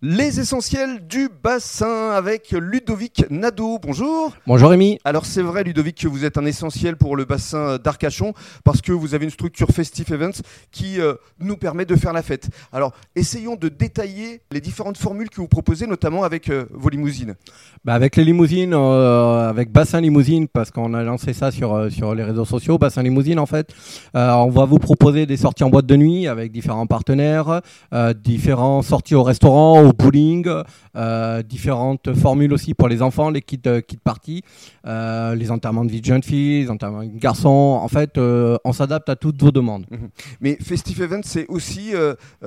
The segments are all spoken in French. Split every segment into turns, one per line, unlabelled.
Les essentiels du bassin avec Ludovic Nadeau. Bonjour.
Bonjour Rémi.
Alors c'est vrai Ludovic que vous êtes un essentiel pour le bassin d'Arcachon parce que vous avez une structure Festive Events qui euh, nous permet de faire la fête. Alors essayons de détailler les différentes formules que vous proposez notamment avec euh, vos limousines.
Bah avec les limousines, euh, avec Bassin Limousine parce qu'on a lancé ça sur, sur les réseaux sociaux, Bassin Limousine en fait. on va vous proposer des sorties en boîte de nuit avec différents partenaires, différentes sorties au restaurant au bowling, euh, différentes formules aussi pour les enfants, les kits, euh, kits parties, euh, les enterrements de vie de jeunes filles, les enterrements de garçons. En fait, on s'adapte à toutes vos demandes.
Mhm. Mais Festive Event, c'est aussi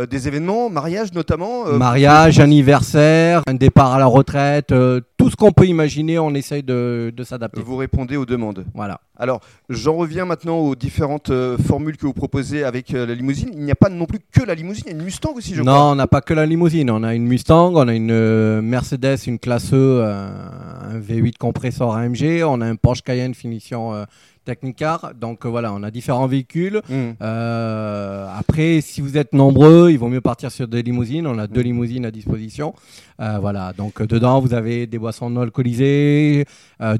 des événements, mariage notamment
Mariage, anniversaire, un départ à la retraite, tout ce qu'on peut imaginer, on essaye de, de s'adapter.
Vous répondez aux demandes.
Voilà.
Alors, j'en reviens maintenant aux différentes formules que vous proposez avec la limousine. Il n'y a pas non plus que la limousine, il y a une Mustang aussi, je
non,
crois.
Non, on n'a pas que la limousine. On a une Mustang, on a une euh, Mercedes, une classe E, un V8 compresseur AMG, on a un Porsche Cayenne finition euh, Technicar. Donc euh, voilà, on a différents véhicules. Mm. Euh, après, si vous êtes nombreux, il vaut mieux partir sur des limousines. On a deux mm. limousines à disposition. Euh, voilà, donc dedans, vous avez des boissons non alcoolisées,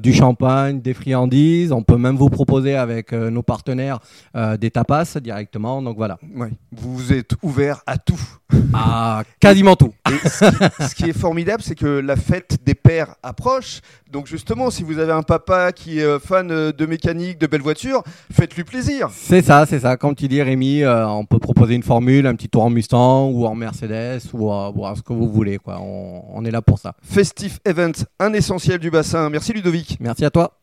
du champagne, des friandises. On peut même vous proposer avec nos partenaires des tapas directement. Donc voilà.
Vous êtes ouvert à tout.
À quasiment tout.
Ce, qui, est formidable, c'est que la fête des pères approche. Donc justement, si vous avez un papa qui est fan de mécanique, de belles voitures, faites-lui plaisir.
C'est ça, c'est ça. Comme tu dis, Rémi, euh, on peut proposer une formule, un petit tour en Mustang ou en Mercedes ou, ce que vous voulez. Quoi. On, on est là pour ça.
Festif Event, un essentiel du bassin. Merci Ludovic.
Merci à toi.